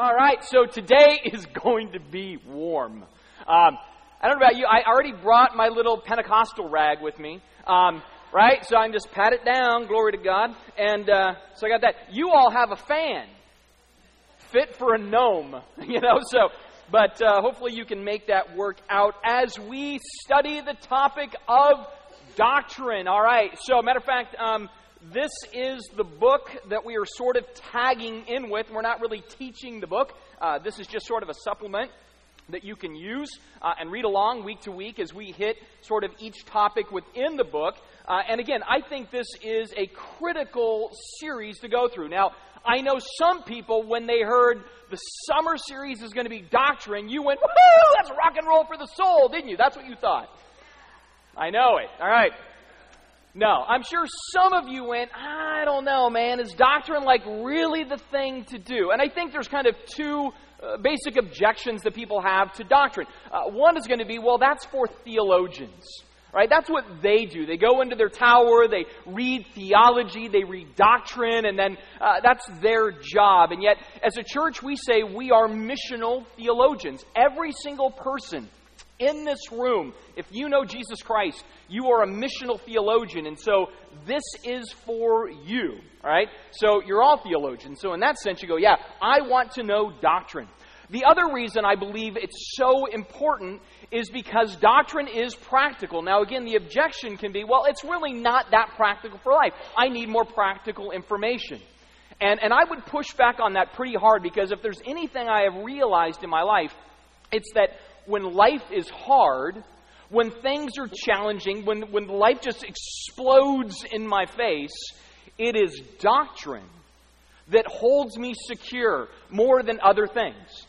All right, so today is going to be warm. Um, I don't know about you, I already brought my little Pentecostal rag with me. Um, right? So I can just pat it down, glory to God. And uh, so I got that. You all have a fan fit for a gnome, you know, so. But uh, hopefully you can make that work out as we study the topic of doctrine. All right. So, matter of fact, um, this is the book that we are sort of tagging in with. We're not really teaching the book. Uh, this is just sort of a supplement that you can use uh, and read along week to week as we hit sort of each topic within the book. Uh, and again, I think this is a critical series to go through. Now, I know some people, when they heard the summer series is going to be doctrine, you went, woohoo, that's rock and roll for the soul, didn't you? That's what you thought. I know it. All right. No, I'm sure some of you went, I don't know, man. Is doctrine like really the thing to do? And I think there's kind of two uh, basic objections that people have to doctrine. Uh, one is going to be, well, that's for theologians. Right? That's what they do. They go into their tower, they read theology, they read doctrine, and then uh, that's their job. And yet, as a church, we say we are missional theologians. Every single person in this room, if you know Jesus Christ, you are a missional theologian. And so this is for you. Right? So you're all theologians. So in that sense, you go, yeah, I want to know doctrine. The other reason I believe it's so important is because doctrine is practical. Now, again, the objection can be, well, it's really not that practical for life. I need more practical information. And, and I would push back on that pretty hard because if there's anything I have realized in my life, it's that when life is hard, when things are challenging, when, when life just explodes in my face, it is doctrine that holds me secure more than other things.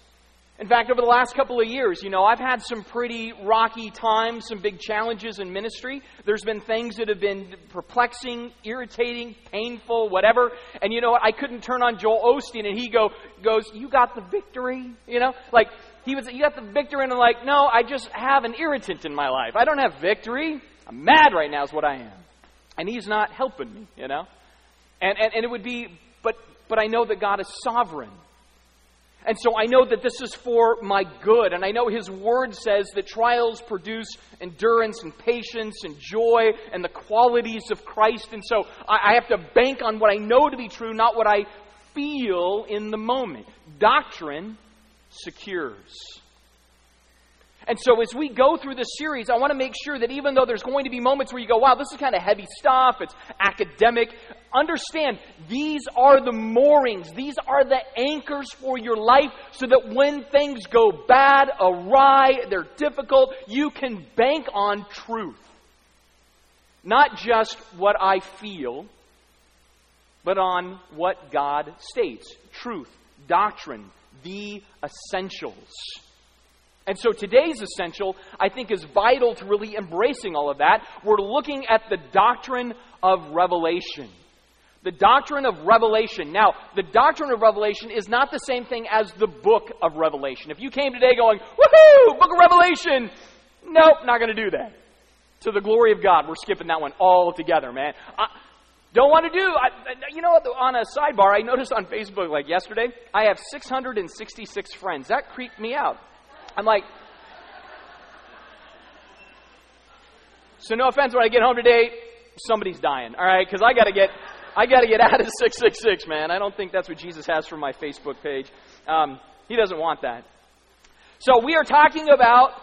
In fact, over the last couple of years, you know, I've had some pretty rocky times, some big challenges in ministry. There's been things that have been perplexing, irritating, painful, whatever. And you know? I couldn't turn on Joel Osteen and he go goes, "You got the victory," you know? Like he was, "You got the victory," and I'm like, "No, I just have an irritant in my life. I don't have victory. I'm mad right now, is what I am." And he's not helping me, you know. And and, and it would be, but but I know that God is sovereign. And so I know that this is for my good. And I know His Word says that trials produce endurance and patience and joy and the qualities of Christ. And so I, have to bank on what I know to be true, not what I feel in the moment. Doctrine secures. And so, as we go through this series, I want to make sure that even though there's going to be moments where you go, wow, this is kind of heavy stuff, it's academic, understand these are the moorings, these are the anchors for your life so that when things go bad, awry, they're difficult, you can bank on truth. Not just what I feel, but on what God states truth, doctrine, the essentials. And so today's essential, I think, is vital to really embracing all of that. We're looking at the doctrine of revelation. The doctrine of revelation. Now, the doctrine of revelation is not the same thing as the book of Revelation. If you came today going, woohoo, book of Revelation, nope, not going to do that. To the glory of God, we're skipping that one all together, man. I don't want to do. I, you know, on a sidebar, I noticed on Facebook like yesterday, I have 666 friends. That creeped me out. I'm like, so no offense, when I get home today, somebody's dying, all right? Because I got to get. I got to get out of 666, man. I don't think that's what Jesus has for my Facebook page. Um, he doesn't want that. So, we are talking about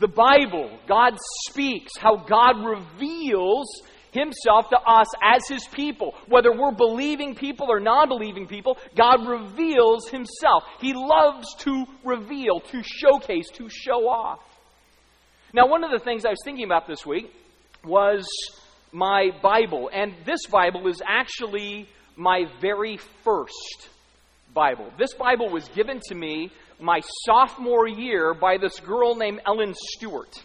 the Bible. God speaks, how God reveals himself to us as his people. Whether we're believing people or non believing people, God reveals himself. He loves to reveal, to showcase, to show off. Now, one of the things I was thinking about this week was my Bible. And this Bible is actually my very first Bible. This Bible was given to me my sophomore year by this girl named Ellen Stewart.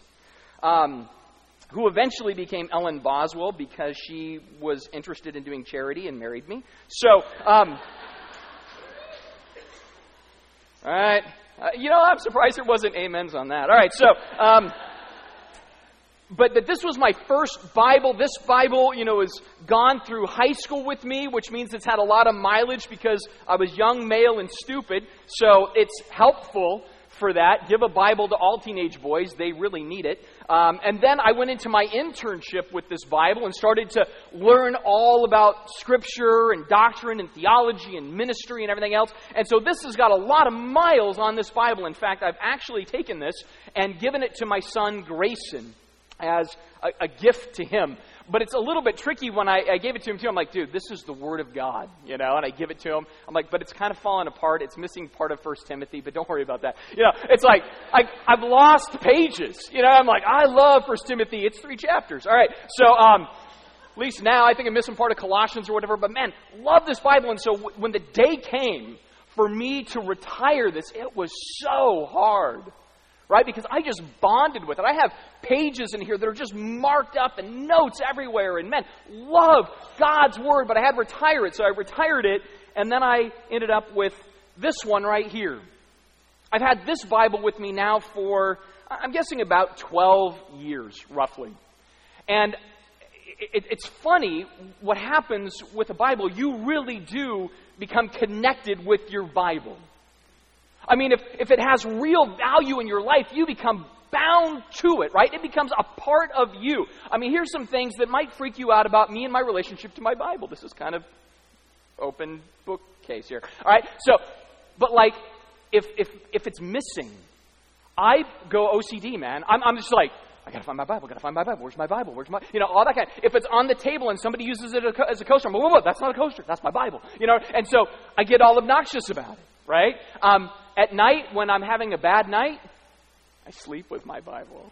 Um, who eventually became Ellen Boswell because she was interested in doing charity and married me. So, um, all right. Uh, you know, I'm surprised there wasn't amens on that. All right, so. Um, but that this was my first Bible. This Bible, you know, has gone through high school with me, which means it's had a lot of mileage because I was young, male, and stupid. So it's helpful for that. Give a Bible to all teenage boys, they really need it. Um, and then I went into my internship with this Bible and started to learn all about Scripture and doctrine and theology and ministry and everything else. And so this has got a lot of miles on this Bible. In fact, I've actually taken this and given it to my son, Grayson as a, a, gift to him. But it's a little bit tricky when I, I, gave it to him too. I'm like, dude, this is the Word of God, you know. And I give it to him. I'm like, but it's kind of falling apart. It's missing part of First Timothy, but don't worry about that. You know, it's like I, I've lost pages. You know, I'm like, I love First Timothy. It's three chapters. All right, so um, at least now I think I'm missing part of Colossians or whatever. But man, love this Bible. And so w- when the day came for me to retire this, it was so hard right? Because I just bonded with it. I have pages in here that are just marked up and notes everywhere. And men love God's Word, but I had to retire it. So I retired it, and then I ended up with this one right here. I've had this Bible with me now for, I'm guessing, about 12 years, roughly. And it's funny what happens with a Bible. You really do become connected with your Bible. I mean, if, if it has real value in your life, you become bound to it, right? It becomes a part of you. I mean, here's some things that might freak you out about me and my relationship to my Bible. This is kind of open book case here. All right? So, but like, if, if, if it's missing, I go OCD, man. I'm, I'm just like, I gotta find my Bible. I gotta find my Bible. Where's my Bible? Where's my, you know, all that kind. Of, if it's on the table and somebody uses it as a coaster, I'm like, whoa, whoa, that's not a coaster. That's my Bible. You know, and so I get all obnoxious about it, right? Um, at night, when I'm having a bad night, I sleep with my Bible.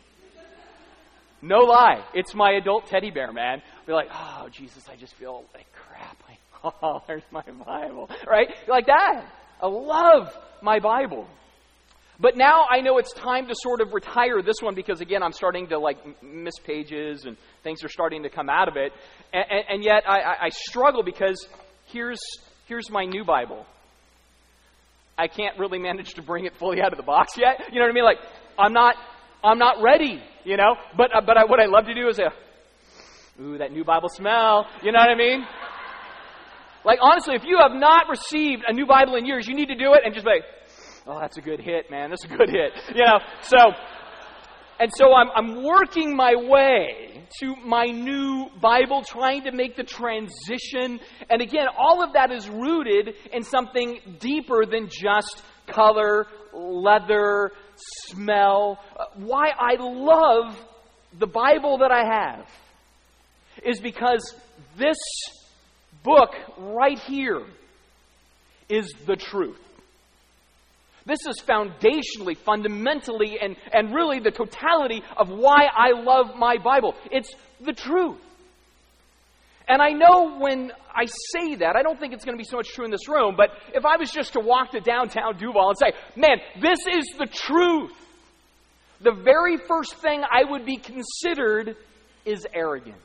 No lie. It's my adult teddy bear, man. Be like, oh, Jesus, I just feel like crap. Like, oh, there's my Bible. Right? Like that. I love my Bible. But now I know it's time to sort of retire this one because, again, I'm starting to like miss pages and things are starting to come out of it. And, and, and yet I, I struggle because here's, here's my new Bible. I can't really manage to bring it fully out of the box yet. You know what I mean? Like, I'm not, I'm not ready, you know? But, uh, but I, what I love to do is, uh, ooh, that new Bible smell. You know what I mean? Like, honestly, if you have not received a new Bible in years, you need to do it and just be like, oh, that's a good hit, man. That's a good hit. You know? So, and so I'm, I'm working my way to my new Bible, trying to make the transition. And again, all of that is rooted in something deeper than just color, leather, smell. Uh, why I love the Bible that I have is because this book right here is the truth. This is foundationally, fundamentally, and, and really the totality of why I love my Bible. It's the truth. And I know when I say that, I don't think it's going to be so much true in this room, but if I was just to walk to downtown Duval and say, man, this is the truth, the very first thing I would be considered is arrogant.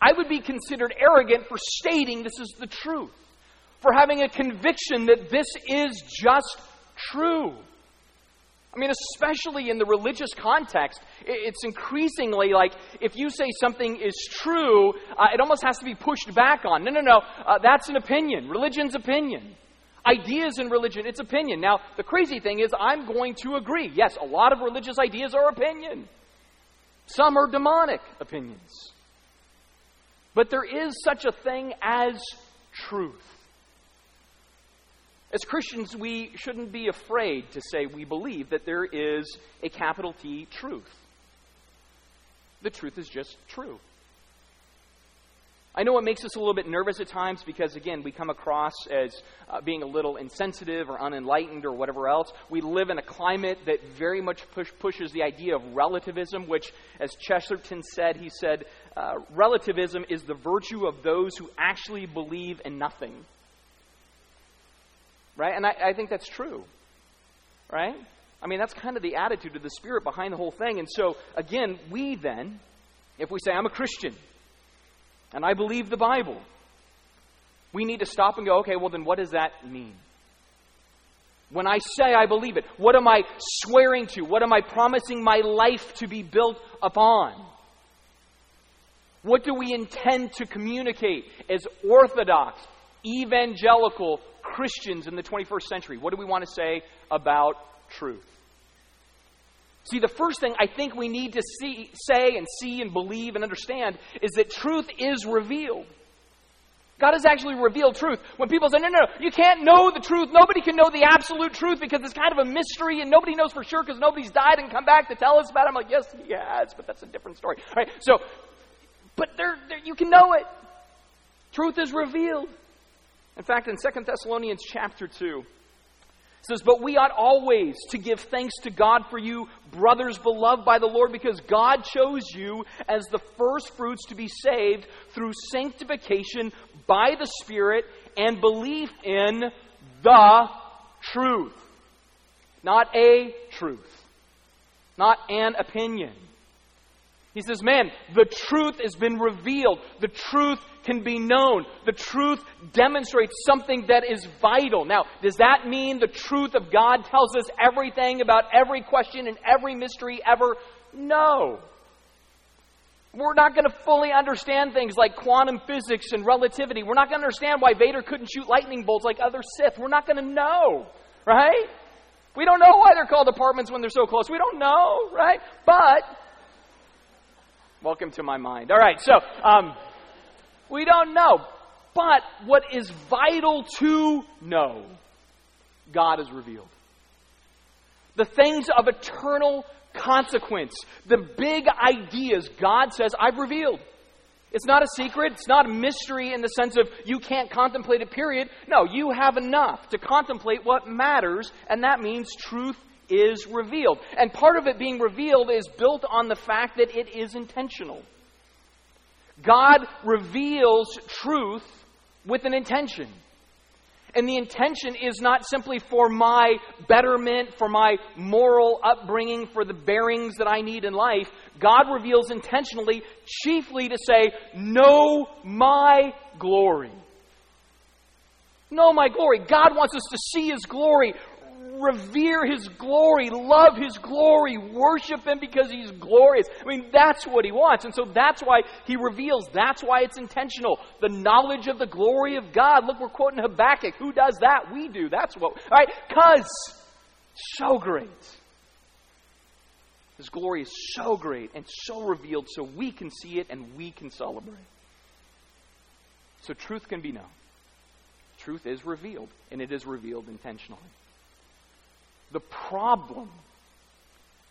I would be considered arrogant for stating this is the truth for having a conviction that this is just true. I mean, especially in the religious context, it's increasingly like if you say something is true, uh, it almost has to be pushed back on. No, no, no, uh, that's an opinion. Religion's opinion. Ideas in religion, it's opinion. Now, the crazy thing is, I'm going to agree. Yes, a lot of religious ideas are opinion, some are demonic opinions. But there is such a thing as truth. As Christians, we shouldn't be afraid to say we believe that there is a capital T truth. The truth is just true. I know it makes us a little bit nervous at times because, again, we come across as uh, being a little insensitive or unenlightened or whatever else. We live in a climate that very much push, pushes the idea of relativism, which, as Chesterton said, he said, uh, relativism is the virtue of those who actually believe in nothing. Right? And I, I think that's true. Right? I mean, that's kind of the attitude of the Spirit behind the whole thing. And so, again, we then, if we say, I'm a Christian and I believe the Bible, we need to stop and go, okay, well, then what does that mean? When I say I believe it, what am I swearing to? What am I promising my life to be built upon? What do we intend to communicate as Orthodox, evangelical Christians in the 21st century? What do we want to say about truth? See, the first thing I think we need to see, say and see and believe and understand is that truth is revealed. God has actually revealed truth. When people say, no, no, no, you can't know the truth. Nobody can know the absolute truth because it's kind of a mystery and nobody knows for sure because nobody's died and come back to tell us about it. I'm like, yes, he has, but that's a different story. All right? So, but there, there, you can know it. Truth is revealed. In fact, in 2 Thessalonians chapter 2, it says, But we ought always to give thanks to God for you, brothers beloved by the Lord, because God chose you as the first fruits to be saved through sanctification by the Spirit and belief in the truth. Not a truth, not an opinion. He says, Man, the truth has been revealed. The truth can be known. The truth demonstrates something that is vital. Now, does that mean the truth of God tells us everything about every question and every mystery ever? No. We're not going to fully understand things like quantum physics and relativity. We're not going to understand why Vader couldn't shoot lightning bolts like other Sith. We're not going to know, right? We don't know why they're called apartments when they're so close. We don't know, right? But, welcome to my mind. All right, so, um, we don't know. But what is vital to know, God has revealed. The things of eternal consequence, the big ideas, God says, I've revealed. It's not a secret. It's not a mystery in the sense of you can't contemplate it, period. No, you have enough to contemplate what matters, and that means truth is revealed. And part of it being revealed is built on the fact that it is intentional. God reveals truth with an intention. And the intention is not simply for my betterment, for my moral upbringing, for the bearings that I need in life. God reveals intentionally, chiefly to say, Know my glory. Know my glory. God wants us to see His glory, revere His glory, love His glory, worship Him because He's glorious. I mean, that's what He wants. And so that's why He reveals. That's why it's intentional. The knowledge of the glory of God. Look, we're quoting Habakkuk. Who does that? We do. That's what, all right? Because so great. His glory is so great and so revealed so we can see it and we can celebrate. So truth can be known. Truth is revealed, and it is revealed intentionally. The problem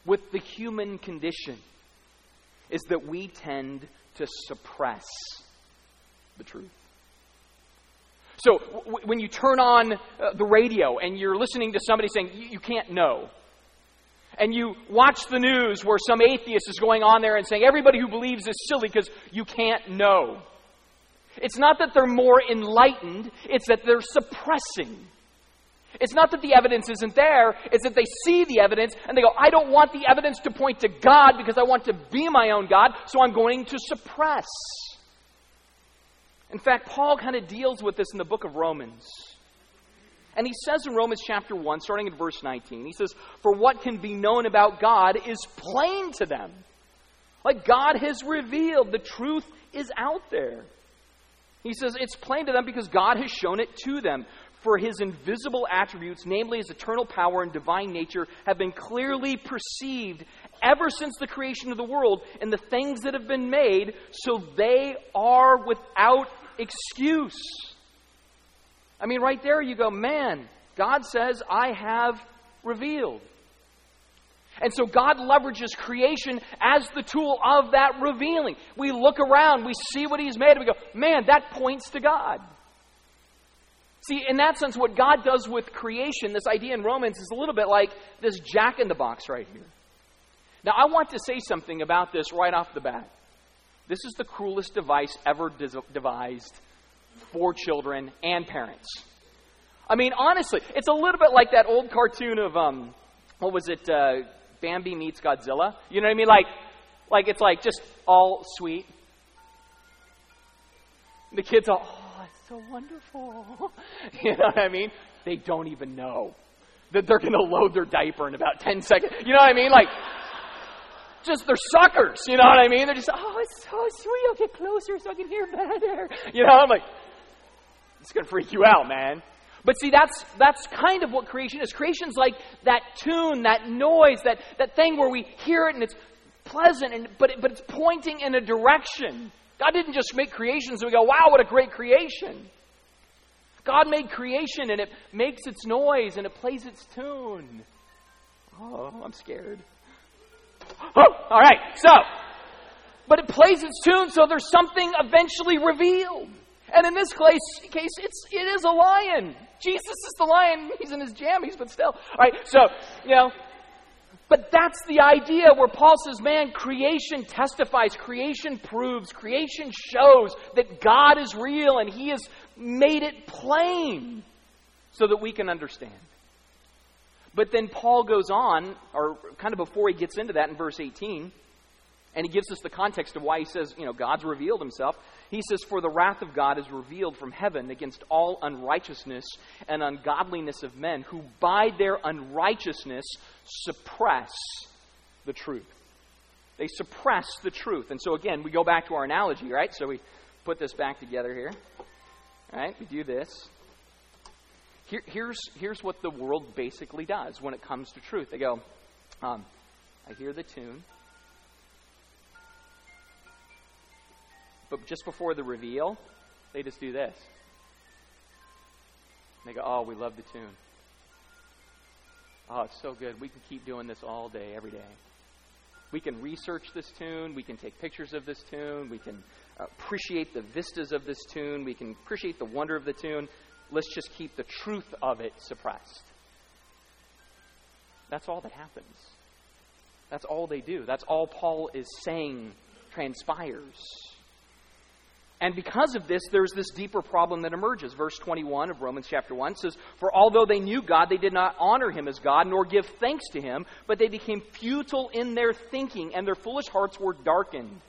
with the human condition is that we tend to suppress the truth. So w- when you turn on uh, the radio and you're listening to somebody saying, you can't know, and you watch the news where some atheist is going on there and saying, everybody who believes is silly because you can't know. It's not that they're more enlightened, it's that they're suppressing it's not that the evidence isn't there, it's that they see the evidence and they go, I don't want the evidence to point to God because I want to be my own God, so I'm going to suppress. In fact, Paul kind of deals with this in the book of Romans. And he says in Romans chapter 1, starting at verse 19, he says, For what can be known about God is plain to them. Like God has revealed, the truth is out there. He says it's plain to them because God has shown it to them for his invisible attributes, namely his eternal power and divine nature, have been clearly perceived ever since the creation of the world and the things that have been made, so they are without excuse. I mean, right there you go, man, God says, I have revealed. And so God leverages creation as the tool of that revealing. We look around, we see what He's made, and we go, man, that points to God. See, in that sense, what God does with creation, this idea in Romans, is a little bit like this jack in the box right here. Now, I want to say something about this right off the bat. This is the cruelest device ever devised for children and parents. I mean, honestly, it's a little bit like that old cartoon of, um, what was it, uh, Bambi meets Godzilla? You know what I mean? Like, like it's like just all sweet. The kids oh, so wonderful. you know what I mean? They don't even know. that they're going to load their diaper in about 10 seconds. You know what I mean? Like, just they're suckers. You know what I mean? They're just, oh, it's so sweet. I'll get closer so I can hear better. You know, I'm like, it's going to freak you out, man. But see, that's, that's kind of what creation is. Creation's like that tune, that noise, that, that thing where we hear it and it's pleasant, and, but, it, but it's pointing in a direction. God didn't just make creation so we go, wow, what a great creation. God made creation and it makes its noise and it plays its tune. Oh, I'm scared. Oh, all right, so, but it plays its tune so there's something eventually revealed. And in this case, case it's, it is a lion. Jesus is the lion. He's in his jammies, but still. All right, so, you know, but that's the idea where Paul says, man, creation testifies, creation proves, creation shows that God is real and he has made it plain so that we can understand. But then Paul goes on, or kind of before he gets into that in verse 18, and he gives us the context of why he says, you know, God's revealed himself. He says, For the wrath of God is revealed from heaven against all unrighteousness and ungodliness of men, who by their unrighteousness suppress the truth. They suppress the truth. And so, again, we go back to our analogy, right? So we put this back together here. Right? We do this. Here, here's, here's what the world basically does when it comes to truth. They go, um, I hear the tune. But just before the reveal, they just do this. They go, Oh, we love the tune. Oh, it's so good. We can keep doing this all day, every day. We can research this tune. We can take pictures of this tune. We can uh, appreciate the vistas of this tune. We can appreciate the wonder of the tune. Let's just keep the truth of it suppressed. That's all that happens. That's all they do. That's all Paul is saying transpires. And because of this, there's this deeper problem that emerges. Verse 21 of Romans chapter 1 says, For although they knew God, they did not honor him as God, nor give thanks to him, but they became futile in their thinking, and their foolish hearts were darkened.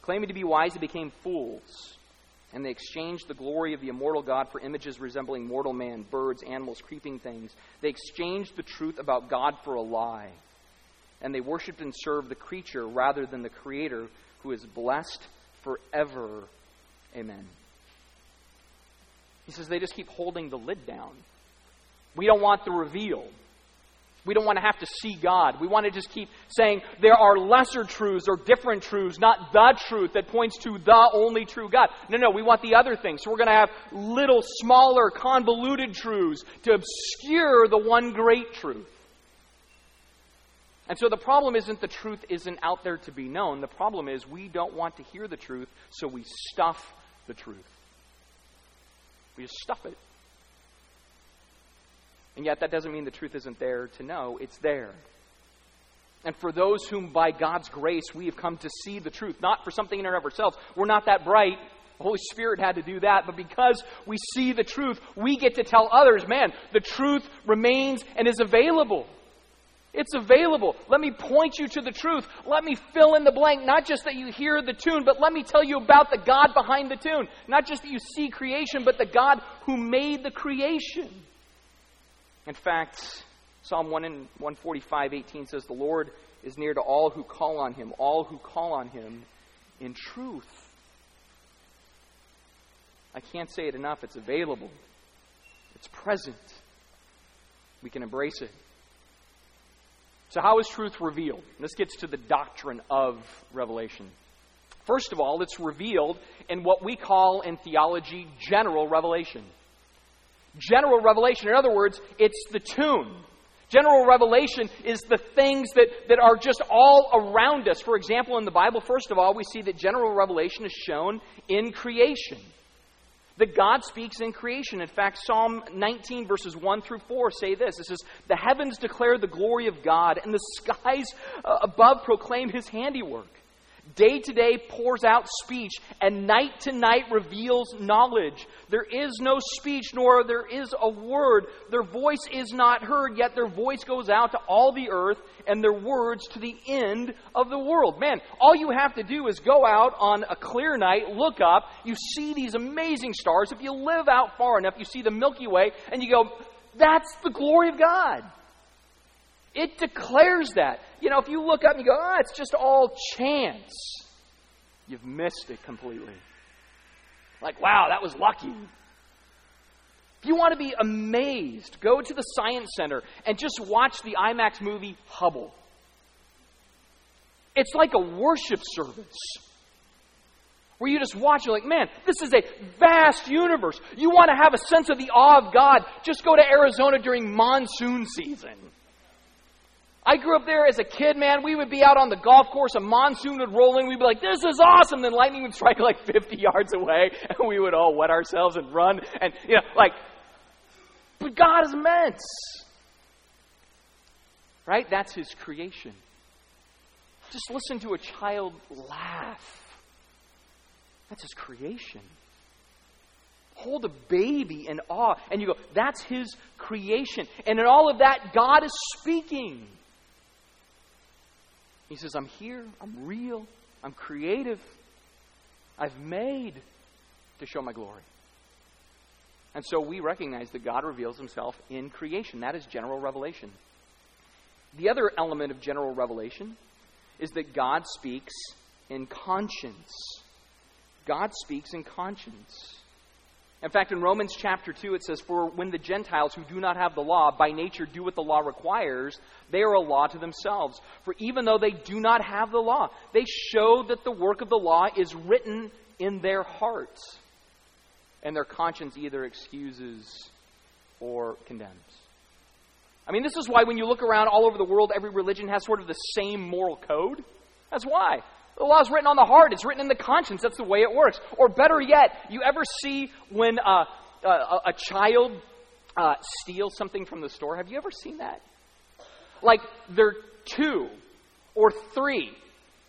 Claiming to be wise, they became fools. And they exchanged the glory of the immortal God for images resembling mortal man, birds, animals, creeping things. They exchanged the truth about God for a lie. And they worshiped and served the creature rather than the Creator, who is blessed forever. Amen. He says they just keep holding the lid down. We don't want the reveal. We don't want to have to see God. We want to just keep saying there are lesser truths or different truths, not the truth that points to the only true God. No, no, we want the other things. So we're going to have little, smaller, convoluted truths to obscure the one great truth. And so the problem isn't the truth isn't out there to be known. The problem is we don't want to hear the truth, so we stuff the truth. We just stuff it. And yet, that doesn't mean the truth isn't there to know. It's there. And for those whom, by God's grace, we have come to see the truth, not for something in and of ourselves. We're not that bright. The Holy Spirit had to do that. But because we see the truth, we get to tell others man, the truth remains and is available. It's available. Let me point you to the truth. Let me fill in the blank. Not just that you hear the tune, but let me tell you about the God behind the tune. Not just that you see creation, but the God who made the creation. In fact, Psalm 1 and 145, 18 says, The Lord is near to all who call on him, all who call on him in truth. I can't say it enough. It's available, it's present. We can embrace it. So, how is truth revealed? This gets to the doctrine of revelation. First of all, it's revealed in what we call in theology general revelation. General revelation, in other words, it's the tune. General revelation is the things that, that are just all around us. For example, in the Bible, first of all, we see that general revelation is shown in creation that God speaks in creation. In fact, Psalm 19, verses 1 through 4 say this It says, The heavens declare the glory of God, and the skies uh, above proclaim his handiwork. Day to day pours out speech, and night to night reveals knowledge. There is no speech, nor there is a word. Their voice is not heard, yet their voice goes out to all the earth, and their words to the end of the world. Man, all you have to do is go out on a clear night, look up, you see these amazing stars. If you live out far enough, you see the Milky Way, and you go, That's the glory of God. It declares that. You know, if you look up and you go, oh, it's just all chance, you've missed it completely. Like, wow, that was lucky. If you want to be amazed, go to the Science Center and just watch the IMAX movie Hubble. It's like a worship service where you just watch, you're like, man, this is a vast universe. You want to have a sense of the awe of God, just go to Arizona during monsoon season. I grew up there as a kid, man. We would be out on the golf course, a monsoon would roll in. We'd be like, this is awesome. Then lightning would strike like 50 yards away, and we would all wet ourselves and run. And, you know, like, but God is immense. Right? That's His creation. Just listen to a child laugh. That's His creation. Hold a baby in awe, and you go, that's His creation. And in all of that, God is speaking. He says, I'm here, I'm real, I'm creative, I've made to show my glory. And so we recognize that God reveals himself in creation. That is general revelation. The other element of general revelation is that God speaks in conscience. God speaks in conscience. In fact, in Romans chapter 2, it says, For when the Gentiles who do not have the law by nature do what the law requires, they are a law to themselves. For even though they do not have the law, they show that the work of the law is written in their hearts, and their conscience either excuses or condemns. I mean, this is why when you look around all over the world, every religion has sort of the same moral code. That's why. The law is written on the heart, it's written in the conscience. That's the way it works. Or better yet, you ever see when uh, a, a, child uh, steals something from the store? Have you ever seen that? Like they're two or three,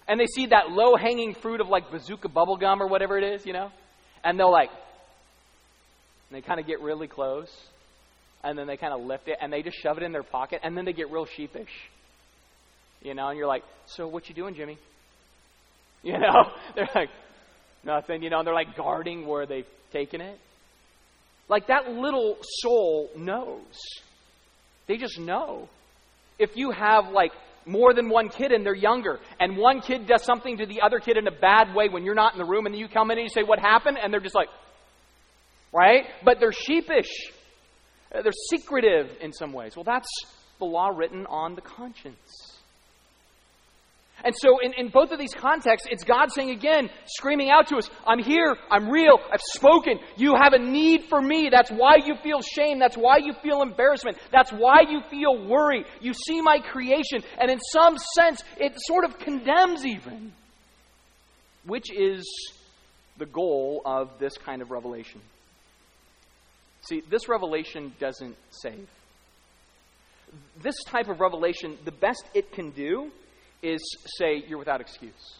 and they see that low hanging fruit of like bazooka bubble gum or whatever it is, you know? And they'll like, and they kind of get really close, and then they kind of lift it, and they just shove it in their pocket, and then they get real sheepish. You know, and you're like, so what you doing, Jimmy? You know, they're like, nothing, you know, and they're like guarding where they've taken it. Like that little soul knows. They just know. If you have like more than one kid and they're younger, and one kid does something to the other kid in a bad way when you're not in the room, and then you come in and you say, What happened? And they're just like, Right? But they're sheepish. They're secretive in some ways. Well, that's the law written on the conscience. And so, in, in both of these contexts, it's God saying again, screaming out to us, I'm here, I'm real, I've spoken, you have a need for me. That's why you feel shame, that's why you feel embarrassment, that's why you feel worry. You see my creation, and in some sense, it sort of condemns even, which is the goal of this kind of revelation. See, this revelation doesn't save. This type of revelation, the best it can do is say you're without excuse.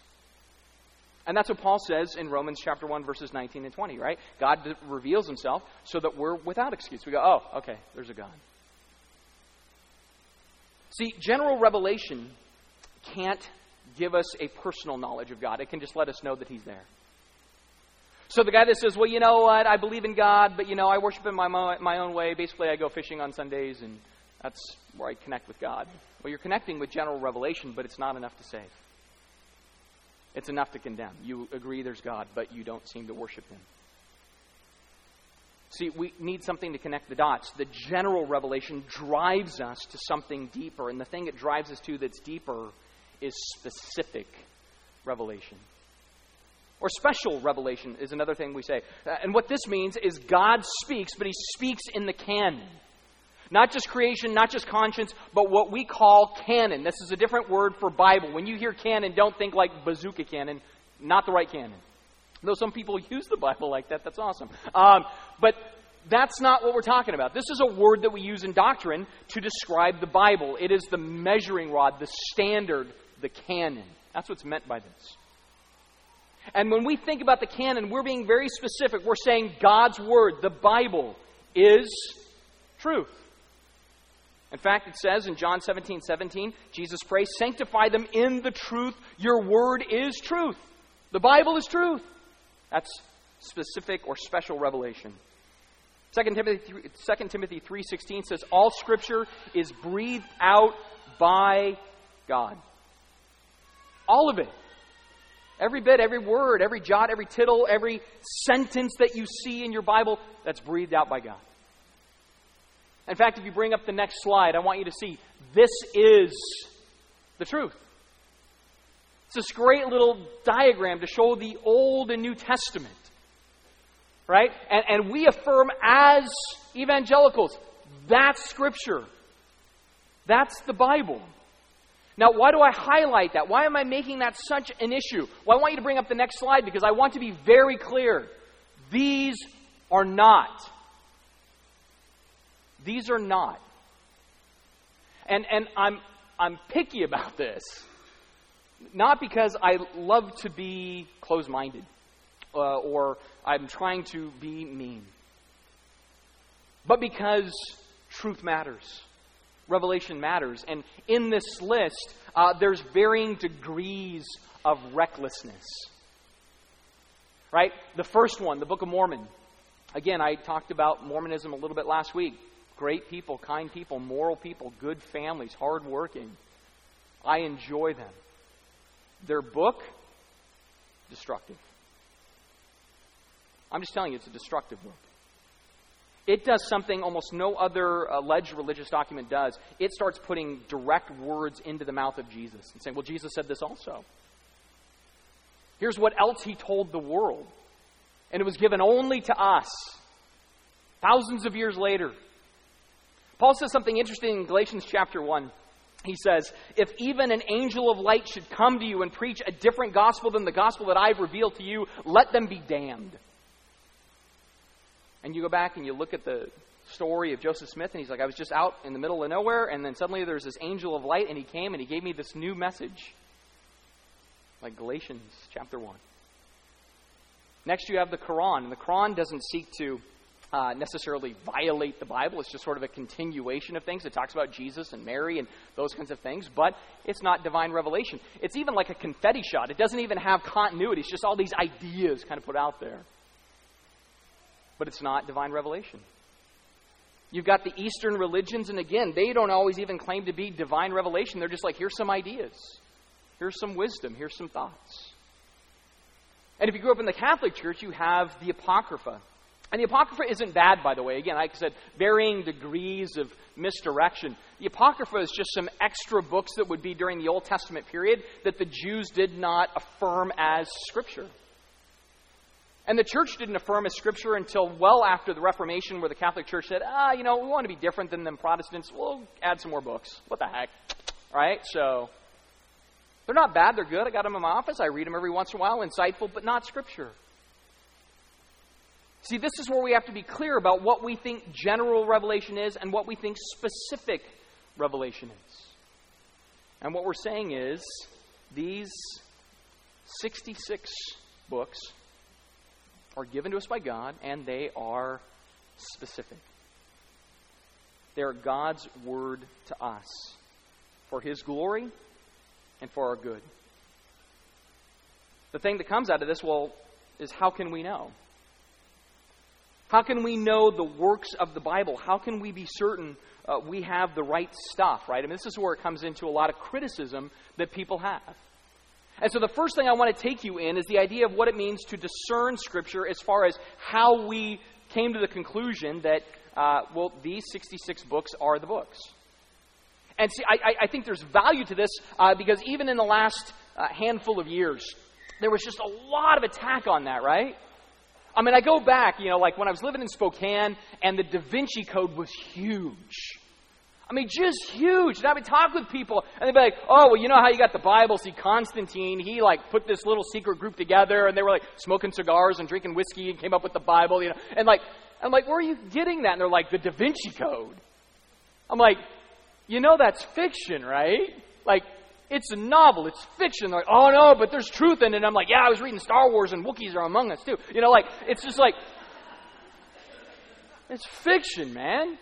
And that's what Paul says in Romans chapter 1 verses 19 and 20, right? God reveals himself so that we're without excuse. We go, "Oh, okay, there's a God." See, general revelation can't give us a personal knowledge of God. It can just let us know that he's there. So the guy that says, "Well, you know what? I believe in God, but you know, I worship in my my own way. Basically, I go fishing on Sundays and that's where I connect with God." Well, you're connecting with general revelation, but it's not enough to save. It's enough to condemn. You agree there's God, but you don't seem to worship Him. See, we need something to connect the dots. The general revelation drives us to something deeper, and the thing it drives us to that's deeper is specific revelation. Or special revelation is another thing we say. Uh, and what this means is God speaks, but He speaks in the canon. Not just creation, not just conscience, but what we call canon. This is a different word for Bible. When you hear canon, don't think like bazooka cannon. Not the right canon. Though some people use the Bible like that, that's awesome. Um, but that's not what we're talking about. This is a word that we use in doctrine to describe the Bible. It is the measuring rod, the standard, the canon. That's what's meant by this. And when we think about the canon, we're being very specific. We're saying God's Word, the Bible, is truth. In fact, it says in John 17 17, Jesus prays, Sanctify them in the truth. Your word is truth. The Bible is truth. That's specific or special revelation. 2 Timothy, 2 Timothy 3.16 says, All Scripture is breathed out by God. All of it. Every bit, every word, every jot, every tittle, every sentence that you see in your Bible, that's breathed out by God. In fact, if you bring up the next slide, I want you to see this is the truth. It's this great little diagram to show the Old and New Testament. Right? And, and we affirm as evangelicals that's Scripture. That's the Bible. Now, why do I highlight that? Why am I making that such an issue? Well, I want you to bring up the next slide because I want to be very clear. These are not. These are not. And, and I'm, I'm picky about this. Not because I love to be close minded uh, or I'm trying to be mean, but because truth matters revelation matters. And in this list, uh, there's varying degrees of recklessness. Right? The first one, the Book of Mormon. Again, I talked about Mormonism a little bit last week. Great people, kind people, moral people, good families, hardworking. I enjoy them. Their book, destructive. I'm just telling you, it's a destructive book it does something almost no other alleged religious document does. It starts putting direct words into the mouth of Jesus and saying, well, Jesus said this also. Here's what else he told the world. And it was given only to us, thousands of years later. Paul says something interesting in Galatians chapter 1. He says, If even an angel of light should come to you and preach a different gospel than the gospel that I've revealed to you, let them be damned. And you go back and you look at the story of Joseph Smith, and he's like, I was just out in the middle of nowhere, and then suddenly there's this angel of light, and he came and he gave me this new message. Like Galatians chapter 1. Next, you have the Quran, and the Quran doesn't seek to uh, necessarily violate the Bible. It's just sort of a continuation of things. It talks about Jesus and Mary and those kinds of things, but it's not divine revelation. It's even like a confetti shot. It doesn't even have continuity. It's just all these ideas kind of put out there but it's not divine revelation. You've got the Eastern religions, and again, they don't always even claim to be divine revelation. They're just like, here's some ideas, here's some wisdom, here's some thoughts. And if you grew up in the Catholic Church, you have the Apocrypha. And the Apocrypha isn't bad, by the way. Again, like I said, varying degrees of misdirection. The Apocrypha is just some extra books that would be during the Old Testament period that the Jews did not affirm as Scripture. And the church didn't affirm as scripture until well after the Reformation, where the Catholic Church said, ah, you know, we want to be different than them Protestants. We'll add some more books. What the heck? Right? So, they're not bad. They're good. I got them in my office. I read them every once in a while. Insightful, but not scripture. See, this is where we have to be clear about what we think general revelation is and what we think specific revelation is. And what we're saying is these 66 books are given to us by God, and they are specific. They are God's word to us for His glory and for our good. The thing that comes out of this, well, is how can we know? How can we know the works of the Bible? How can we be certain uh, we have the right stuff, right? I mean, this is where it comes into a lot of criticism that people have. And so the first thing I want to take you in is the idea of what it means to discern Scripture as far as how we came to the conclusion that, uh, well, these 66 books are the books. And see, I, I think there's value to this uh, because even in the last uh, handful of years, there was just a lot of attack on that, right? I mean, I go back, you know, like when I was living in Spokane and the Da Vinci Code was huge. I mean, just huge. And I would talk with people, and they'd be like, oh, well, you know how you got the Bible? See, Constantine, he, like, put this little secret group together, and they were, like, smoking cigars and drinking whiskey and came up with the Bible, you know. And, like, I'm like, where are you getting that? And they're like, the Da Vinci Code. I'm like, you know that's fiction, right? Like, it's a novel, it's fiction. They're like, oh, no, but there's truth in it. And I'm like, yeah, I was reading Star Wars, and Wookiees are among us, too. You know, like, it's just like, it's fiction, man.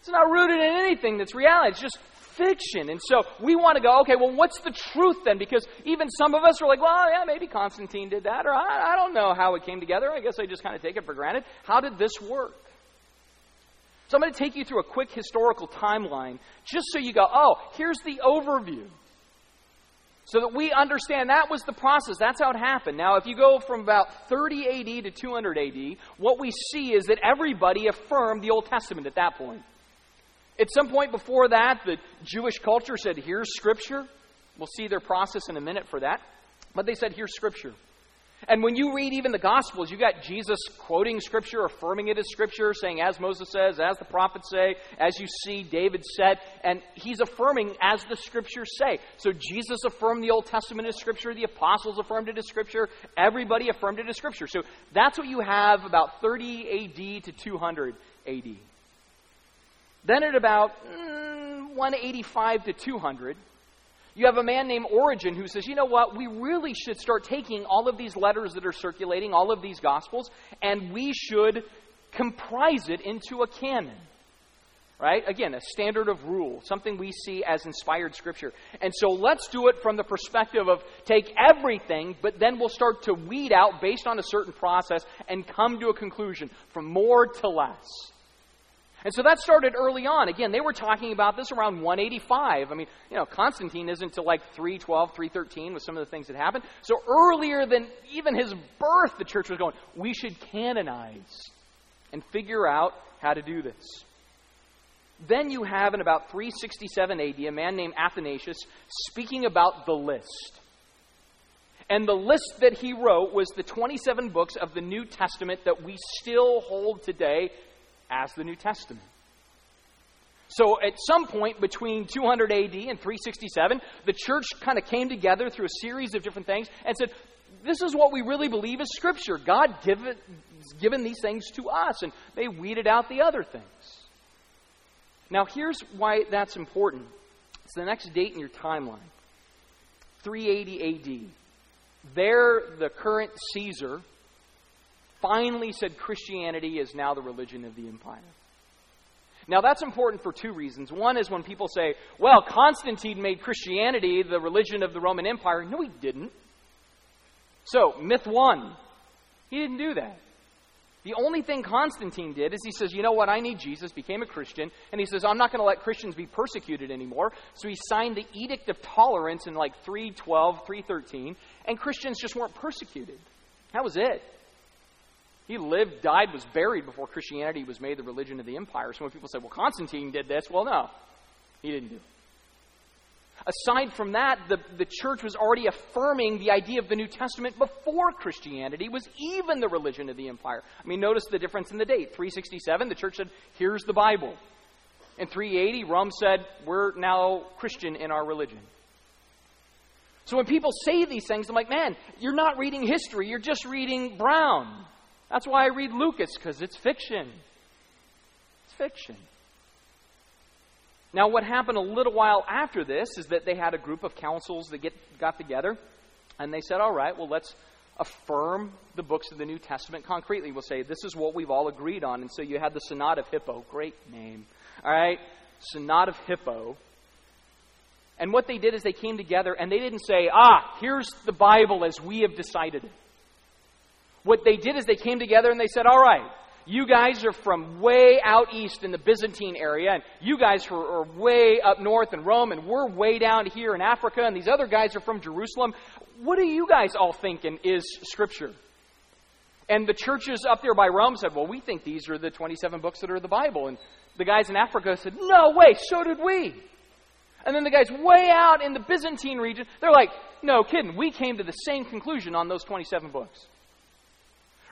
It's not rooted in anything that's reality. It's just fiction. And so we want to go, okay, well, what's the truth then? Because even some of us are like, well, yeah, maybe Constantine did that, or I, I don't know how it came together. I guess I just kind of take it for granted. How did this work? So I'm going to take you through a quick historical timeline just so you go, oh, here's the overview. So that we understand that was the process. That's how it happened. Now, if you go from about 30 AD to 200 AD, what we see is that everybody affirmed the Old Testament at that point. At some point before that, the Jewish culture said, here's Scripture. We'll see their process in a minute for that. But they said, here's Scripture. And when you read even the Gospels, you got Jesus quoting Scripture, affirming it as Scripture, saying, as Moses says, as the prophets say, as you see David said, and he's affirming as the Scriptures say. So Jesus affirmed the Old Testament as Scripture, the apostles affirmed it as Scripture, everybody affirmed it as Scripture. So that's what you have about 30 AD to 200 AD. Then at about mm, 185 to 200, you have a man named Origen who says, you know what, we really should start taking all of these letters that are circulating, all of these gospels, and we should comprise it into a canon. Right? Again, a standard of rule, something we see as inspired scripture. And so let's do it from the perspective of take everything, but then we'll start to weed out based on a certain process and come to a conclusion from more to less. And so that started early on. Again, they were talking about this around 185. I mean, you know, Constantine isn't until like 312, 313 with some of the things that happened. So earlier than even his birth, the church was going, we should canonize and figure out how to do this. Then you have in about 367 AD a man named Athanasius speaking about the list. And the list that he wrote was the 27 books of the New Testament that we still hold today as the New Testament. So at some point between 200 AD and 367, the church kind of came together through a series of different things and said, this is what we really believe is Scripture. God give it, given these things to us, and they weeded out the other things. Now, here's why that's important. It's the next date in your timeline 380 AD. There, the current Caesar finally said Christianity is now the religion of the empire. Now, that's important for two reasons. One is when people say, well, Constantine made Christianity the religion of the Roman Empire. No, he didn't. So, myth one, he didn't do that. The only thing Constantine did is he says, you know what, I need Jesus, became a Christian, and he says, I'm not going to let Christians be persecuted anymore. So he signed the Edict of Tolerance in like 312, 313, and Christians just weren't persecuted. That was it. He lived, died, was buried before Christianity was made the religion of the empire. So when people say, well, Constantine did this, well, no, he didn't do it. Aside from that, the, the church was already affirming the idea of the New Testament before Christianity was even the religion of the empire. I mean, notice the difference in the date. 367, the church said, here's the Bible. In 380, Rome said, we're now Christian in our religion. So when people say these things, I'm like, man, you're not reading history, you're just reading Brown. That's why I read Lucas, because it's fiction. It's fiction. Now, what happened a little while after this is that they had a group of councils that get, got together, and they said, all right, well, let's affirm the books of the New Testament concretely. We'll say, this is what we've all agreed on. And so you had the Synod of Hippo. Great name. All right? Synod of Hippo. And what they did is they came together and they didn't say, ah, here's the Bible as we have decided it. What they did is they came together and they said, all right, you guys are from way out east in the Byzantine area, and you guys are, way up north in Rome, and we're way down here in Africa, and these other guys are from Jerusalem. What do you guys all thinking is Scripture? And the churches up there by Rome said, well, we think these are the 27 books that are the Bible. And the guys in Africa said, no way, so did we. And then the guys way out in the Byzantine region, they're like, no kidding, we came to the same conclusion on those 27 books.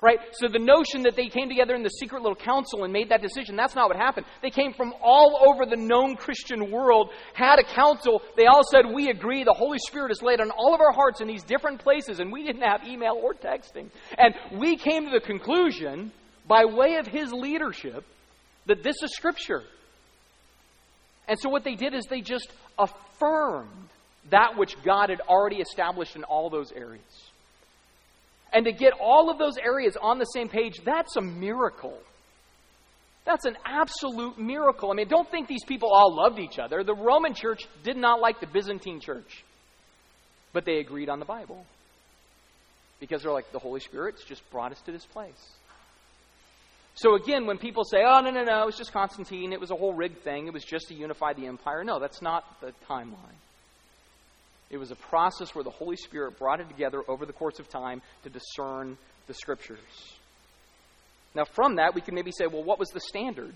Right? So the notion that they came together in the secret little council and made that decision, that's not what happened. They came from all over the known Christian world, had a council. They all said, We agree, the Holy Spirit is laid on all of our hearts in these different places, and we didn't have email or texting. And we came to the conclusion, by way of his leadership, that this is Scripture. And so what they did is they just affirmed that which God had already established in all those areas. And to get all of those areas on the same page, that's a miracle. That's an absolute miracle. I mean, don't think these people all loved each other. The Roman church did not like the Byzantine church, but they agreed on the Bible. Because they're like, the Holy Spirit's just brought us to this place. So again, when people say, oh, no, no, no, it was just Constantine, it was a whole rigged thing, it was just to unify the empire, no, that's not the timeline. It was a process where the Holy Spirit brought it together over the course of time to discern the Scriptures. Now, from that, we can maybe say, well, what was the standard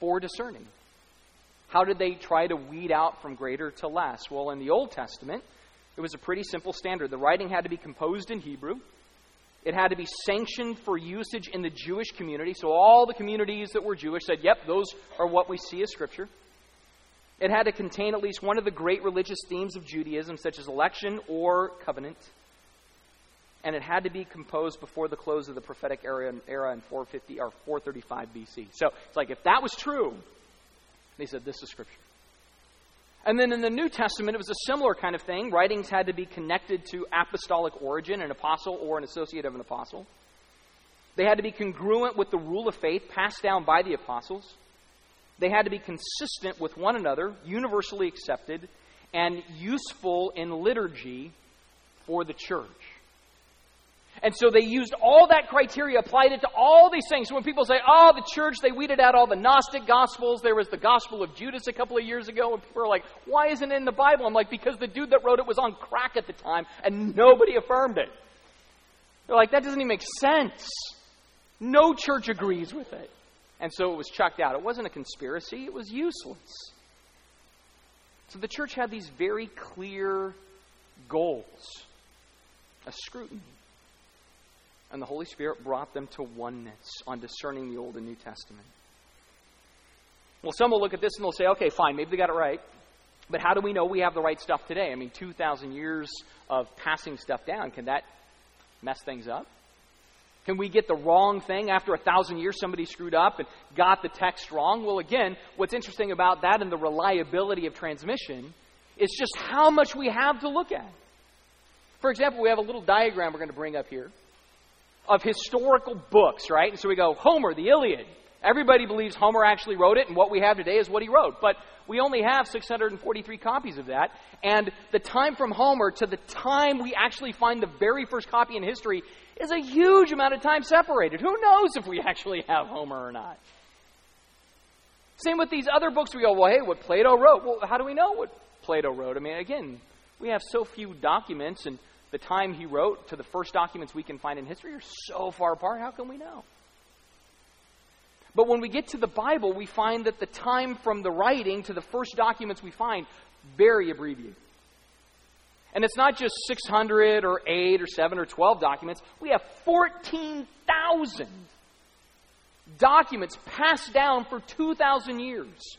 for discerning? How did they try to weed out from greater to less? Well, in the Old Testament, it was a pretty simple standard. The writing had to be composed in Hebrew. It had to be sanctioned for usage in the Jewish community. So all the communities that were Jewish said, yep, those are what we see as Scripture. It had to contain at least one of the great religious themes of Judaism, such as election or covenant. And it had to be composed before the close of the prophetic era, in 450 or 435 BC. So it's like if that was true, they said this is Scripture. And then in the New Testament, it was a similar kind of thing. Writings had to be connected to apostolic origin, an apostle or an associate of an apostle. They had to be congruent with the rule of faith passed down by the apostles. They had to be consistent with one another, universally accepted, and useful in liturgy for the church. And so they used all that criteria, applied it to all these things. So when people say, oh, the church, they weeded out all the Gnostic Gospels. There was the Gospel of Judas a couple of years ago, and people are like, why isn't it in the Bible? I'm like, because the dude that wrote it was on crack at the time, and nobody affirmed it. They're like, that doesn't even make sense. No church agrees with it. And so it was chucked out. It wasn't a conspiracy, it was useless. So the church had these very clear goals a scrutiny and the Holy Spirit brought them to oneness on discerning the Old and New Testament. Well, some will look at this and they'll say, okay, fine, maybe they got it right. But how do we know we have the right stuff today? I mean, 2,000 years of passing stuff down, can that mess things up? Can we get the wrong thing after a thousand years somebody screwed up and got the text wrong? Well, again, what's interesting about that and the reliability of transmission is just how much we have to look at. For example, we have a little diagram we're going to bring up here of historical books, right? And so we go, Homer, the Iliad. Everybody believes Homer actually wrote it, and what we have today is what he wrote. But we only have 643 copies of that. And the time from Homer to the time we actually find the very first copy in history is a huge amount of time separated. Who knows if we actually have Homer or not? Same with these other books. We go, well, hey, what Plato wrote. Well, how do we know what Plato wrote? I mean, again, we have so few documents and the time he wrote to the first documents we can find in history are so far apart. How can we know? But when we get to the Bible, we find that the time from the writing to the first documents we find very abbreviated. And it's not just 600 or 8 or 7 or 12 documents. We have 14,000 documents passed down for 2,000 years.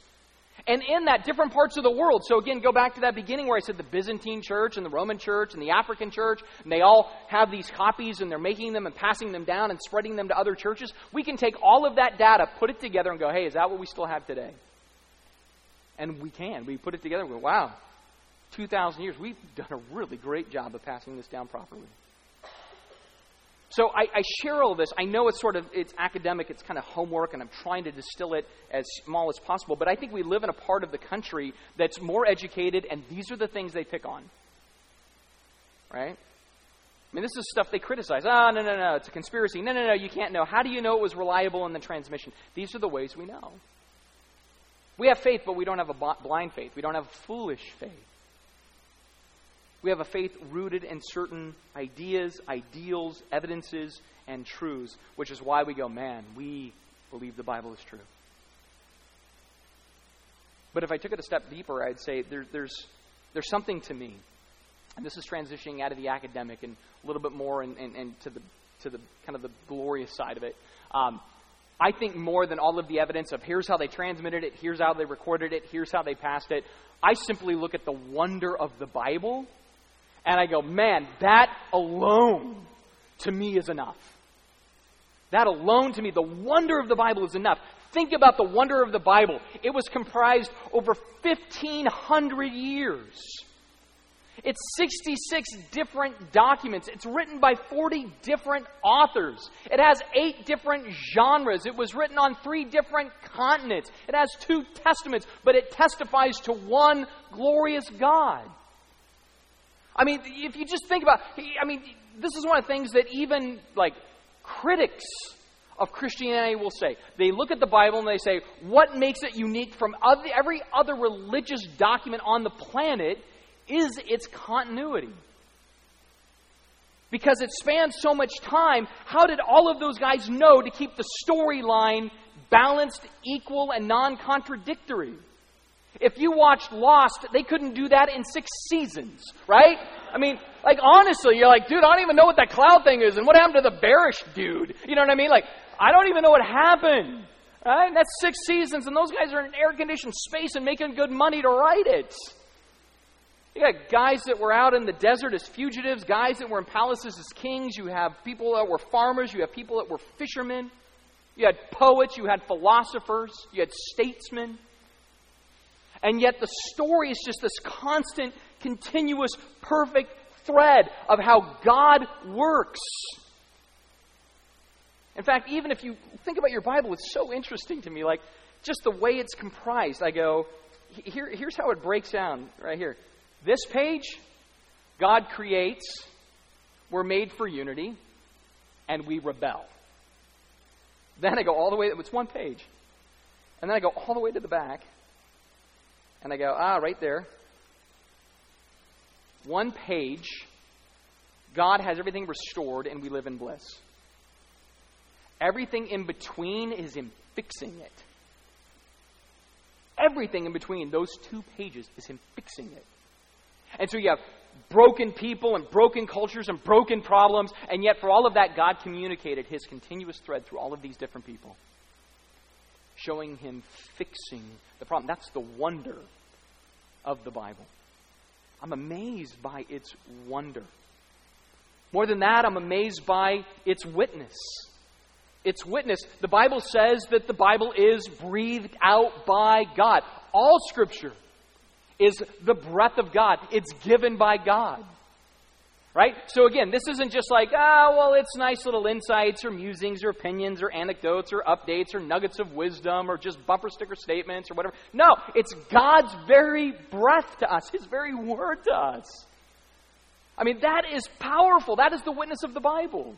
And in that, different parts of the world. So again, go back to that beginning where I said the Byzantine church and the Roman church and the African church, and they all have these copies and they're making them and passing them down and spreading them to other churches. We can take all of that data, put it together, and go, hey, is that what we still have today? And we can. We put it together and go, wow, 2,000 years. We've done a really great job of passing this down properly. So I, I, share all this. I know it's sort of it's academic, it's kind of homework, and I'm trying to distill it as small as possible. But I think we live in a part of the country that's more educated, and these are the things they pick on. Right? I mean, this is stuff they criticize. Ah, oh, no, no, no, it's a conspiracy. No, no, no, you can't know. How do you know it was reliable in the transmission? These are the ways we know. We have faith, but we don't have a blind faith. We don't have foolish faith. We have a faith rooted in certain ideas, ideals, evidences, and truths, which is why we go, man, we believe the Bible is true. But if I took it a step deeper, I'd say there, there's, there's something to me. And this is transitioning out of the academic and a little bit more and, and, and to, the, to the kind of the glorious side of it. Um, I think more than all of the evidence of here's how they transmitted it, here's how they recorded it, here's how they passed it. I simply look at the wonder of the Bible and I go, man, that alone to me is enough. That alone to me, the wonder of the Bible is enough. Think about the wonder of the Bible. It was comprised over 1,500 years. It's 66 different documents. It's written by 40 different authors. It has eight different genres. It was written on three different continents. It has two testaments, but it testifies to one glorious God. I mean, if you just think about, I mean, this is one of the things that even like critics of Christianity will say. They look at the Bible and they say, what makes it unique from other, every other religious document on the planet is its continuity. Because it spans so much time, how did all of those guys know to keep the storyline balanced, equal, and non contradictory? If you watched Lost, they couldn't do that in six seasons, right? I mean, like, honestly, you're like, dude, I don't even know what that cloud thing is, and what happened to the bearish dude? You know what I mean? Like, I don't even know what happened. Right? And that's six seasons, and those guys are in an air conditioned space and making good money to write it. You got guys that were out in the desert as fugitives, guys that were in palaces as kings. You have people that were farmers. You have people that were fishermen. You had poets. You had philosophers. You had statesmen. And yet the story is just this constant, continuous, perfect thread of how God works. In fact, even if you think about your Bible, it's so interesting to me. Like, just the way it's comprised. I go, here, here's how it breaks down right here. This page, God creates, we're made for unity, and we rebel. Then I go all the way, it's one page. And then I go all the way to the back, and I go, ah, right there. One page, God has everything restored, and we live in bliss. Everything in between is Him fixing it. Everything in between those two pages is Him fixing it. And so you have broken people and broken cultures and broken problems, and yet for all of that, God communicated his continuous thread through all of these different people, showing him fixing the problem. That's the wonder of the Bible. I'm amazed by its wonder. More than that, I'm amazed by its witness. Its witness. The Bible says that the Bible is breathed out by God. All Scripture is the breath of God. It's given by God. Right? So again, this isn't just like, ah, oh, well, it's nice little insights or musings or opinions or anecdotes or updates or nuggets of wisdom or just bumper sticker statements or whatever. No, it's God's very breath to us, His very word to us. I mean, that is powerful. That is the witness of the Bible.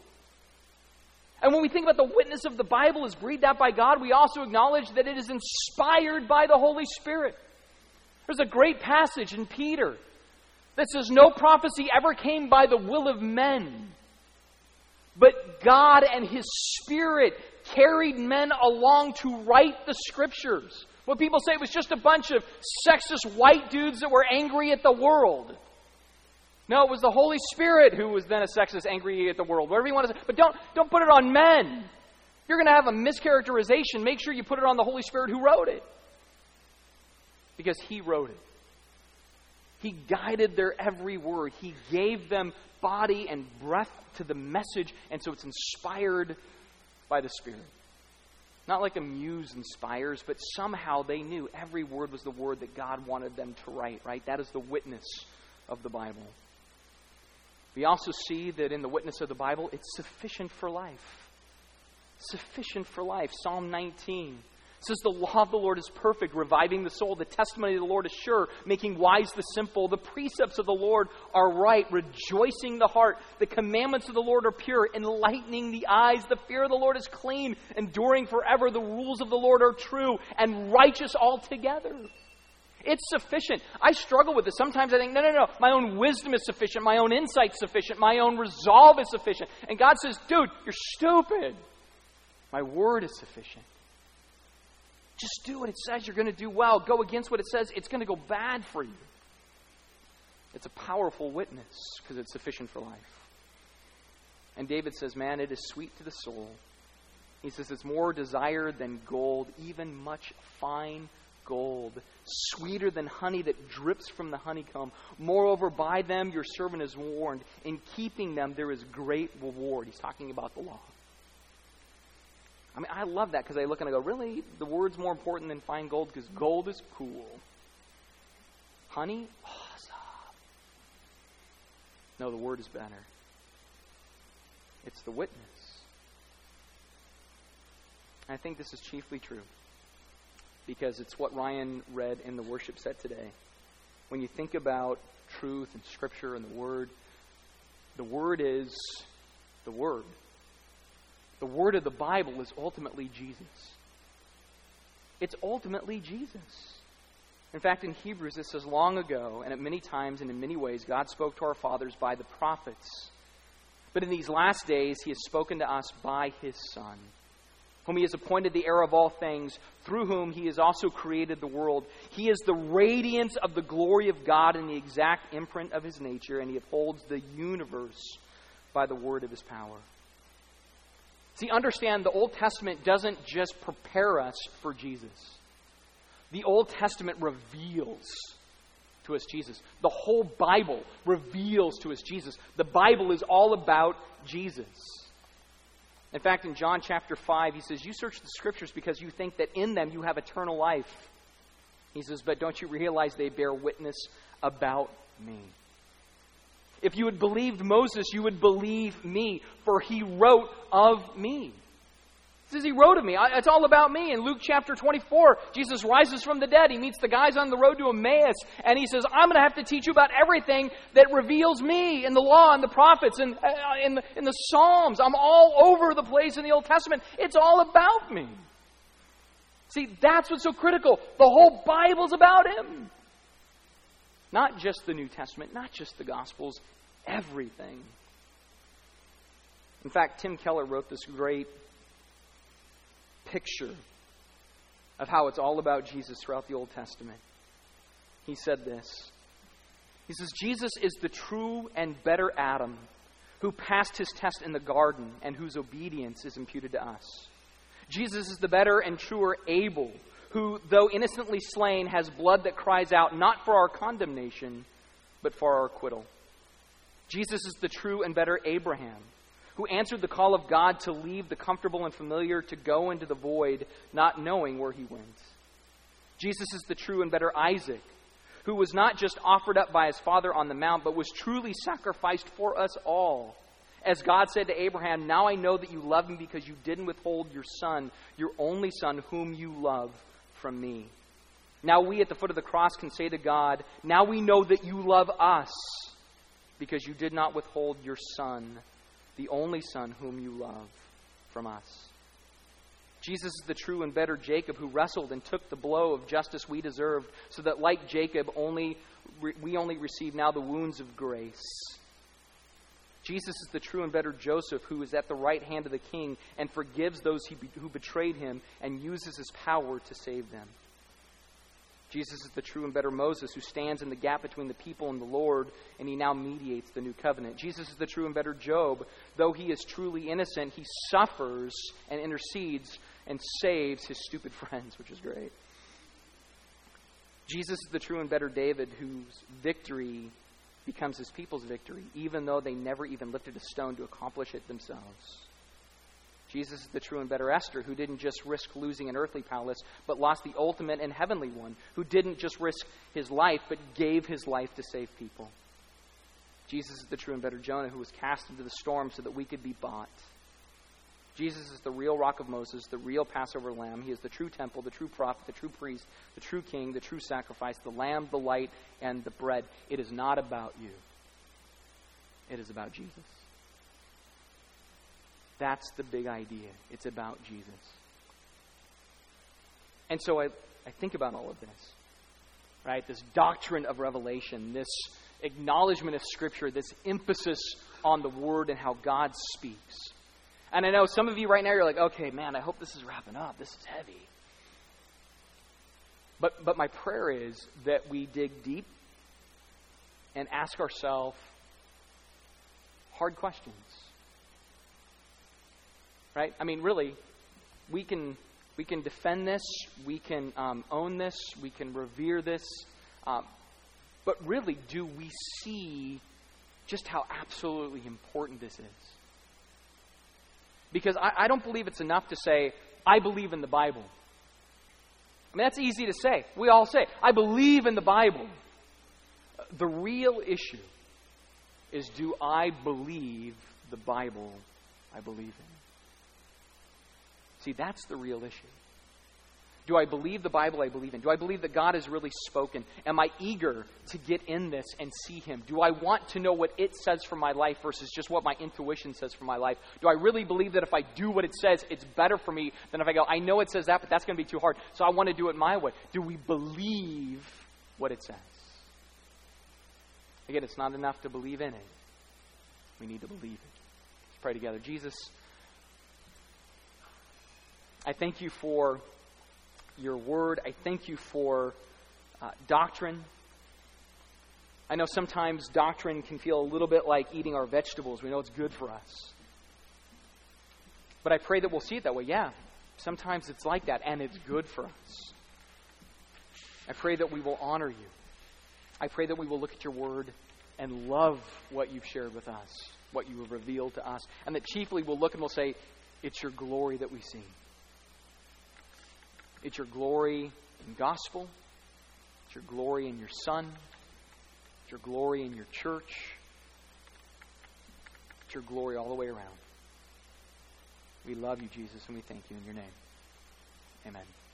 And when we think about the witness of the Bible as breathed out by God, we also acknowledge that it is inspired by the Holy Spirit. There's a great passage in Peter that says, No prophecy ever came by the will of men, but God and His Spirit carried men along to write the Scriptures. What people say was just a bunch of sexist white dudes that were angry at the world. No, it was the Holy Spirit who was then a sexist, angry at the world. Whatever you want to say. But don't, don't put it on men. If you're going to have a mischaracterization, make sure you put it on the Holy Spirit who wrote it because He wrote it. He guided their every word. He gave them body and breath to the message, and so it's inspired by the Spirit. Not like a muse inspires, but somehow they knew every word was the word that God wanted them to write, right? That is the witness of the Bible. We also see that in the witness of the Bible, it's sufficient for life. Sufficient for life. Psalm 19 it says, The law of the Lord is perfect, reviving the soul. The testimony of the Lord is sure, making wise the simple. The precepts of the Lord are right, rejoicing the heart. The commandments of the Lord are pure, enlightening the eyes. The fear of the Lord is clean, enduring forever. The rules of the Lord are true and righteous altogether. It's sufficient. I struggle with this. Sometimes I think, no, no, no. My own wisdom is sufficient. My own insight is sufficient. My own resolve is sufficient. And God says, dude, you're stupid. My word is sufficient. Just do what it says you're going to do well. Go against what it says, it's going to go bad for you. It's a powerful witness because it's sufficient for life. And David says, Man, it is sweet to the soul. He says, It's more desired than gold, even much fine gold, sweeter than honey that drips from the honeycomb. Moreover, by them your servant is warned. In keeping them, there is great reward. He's talking about the law. I mean, I love that because I look and I go, really? The word's more important than fine gold because gold is cool. Honey? Awesome. No, the word is better. It's the witness. I think this is chiefly true because it's what Ryan read in the worship set today. When you think about truth and Scripture and the Word, the Word is the Word. The word of the Bible is ultimately Jesus. It's ultimately Jesus. In fact, in Hebrews, it says, Long ago, and at many times and in many ways, God spoke to our fathers by the prophets. But in these last days, He has spoken to us by His Son, whom He has appointed the heir of all things, through whom He has also created the world. He is the radiance of the glory of God and the exact imprint of His nature, and He upholds the universe by the word of His power. See, understand the Old Testament doesn't just prepare us for Jesus. The Old Testament reveals to us Jesus. The whole Bible reveals to us Jesus. The Bible is all about Jesus. In fact, in John chapter 5, he says, You search the scriptures because you think that in them you have eternal life. He says, But don't you realize they bear witness about me? If you had believed Moses, you would believe me, for he wrote of me. It says he wrote of me. It's all about me. In Luke chapter 24, Jesus rises from the dead. He meets the guys on the road to Emmaus, and he says, I'm going to have to teach you about everything that reveals me in the law and the prophets and uh, in in the Psalms. I'm all over the place in the Old Testament. It's all about me. See, that's what's so critical. The whole Bible's about him. Not just the New Testament, not just the Gospels, everything. In fact, Tim Keller wrote this great picture of how it's all about Jesus throughout the Old Testament. He said this He says, Jesus is the true and better Adam who passed his test in the garden and whose obedience is imputed to us. Jesus is the better and truer Abel who, though innocently slain, has blood that cries out not for our condemnation, but for our acquittal. Jesus is the true and better Abraham, who answered the call of God to leave the comfortable and familiar to go into the void, not knowing where he went. Jesus is the true and better Isaac, who was not just offered up by his father on the mount, but was truly sacrificed for us all. As God said to Abraham, Now I know that you love me because you didn't withhold your son, your only son, whom you love from me. Now we at the foot of the cross can say to God, Now we know that you love us because you did not withhold your Son, the only Son whom you love, from us. Jesus is the true and better Jacob who wrestled and took the blow of justice we deserved, so that like Jacob, only we only receive now the wounds of grace. Jesus is the true and better Joseph who is at the right hand of the king and forgives those who betrayed him and uses his power to save them. Jesus is the true and better Moses who stands in the gap between the people and the Lord, and he now mediates the new covenant. Jesus is the true and better Job. Though he is truly innocent, he suffers and intercedes and saves his stupid friends, which is great. Jesus is the true and better David whose victory becomes his people's victory, even though they never even lifted a stone to accomplish it themselves. Jesus is the true and better Esther, who didn't just risk losing an earthly palace, but lost the ultimate and heavenly one, who didn't just risk his life, but gave his life to save people. Jesus is the true and better Jonah, who was cast into the storm so that we could be bought. Jesus is the real rock of Moses, the real Passover lamb. He is the true temple, the true prophet, the true priest, the true king, the true sacrifice, the lamb, the light, and the bread. It is not about you, it is about Jesus. That's the big idea. It's about Jesus. And so I, I think about all of this, right? This doctrine of revelation, this acknowledgement of Scripture, this emphasis on the Word and how God speaks. And I know some of you right now, you're like, okay, man, I hope this is wrapping up. This is heavy. But, but my prayer is that we dig deep and ask ourselves hard questions. Right? I mean, really, we can, we can defend this, we can um, own this, we can revere this. Um, but really, do we see just how absolutely important this is? Because I, I don't believe it's enough to say, I believe in the Bible. I mean, that's easy to say. We all say, I believe in the Bible. The real issue is do I believe the Bible I believe in? See, that's the real issue. Do I believe the Bible I believe in? Do I believe that God has really spoken? Am I eager to get in this and see Him? Do I want to know what it says for my life versus just what my intuition says for my life? Do I really believe that if I do what it says, it's better for me than if I go, I know it says that, but that's going to be too hard, so I want to do it my way? Do we believe what it says? Again, it's not enough to believe in it, we need to believe it. Let's pray together. Jesus, I thank you for your word. I thank you for uh, doctrine. I know sometimes doctrine can feel a little bit like eating our vegetables. We know it's good for us. But I pray that we'll see it that way. Yeah, sometimes it's like that, and it's good for us. I pray that we will honor you. I pray that we will look at your word and love what you've shared with us, what you have revealed to us, and that chiefly we'll look and we'll say, It's your glory that we see. It's your glory in gospel. It's your glory in your Son. It's your glory in your church. It's your glory all the way around. We love you, Jesus, and we thank you in your name. Amen.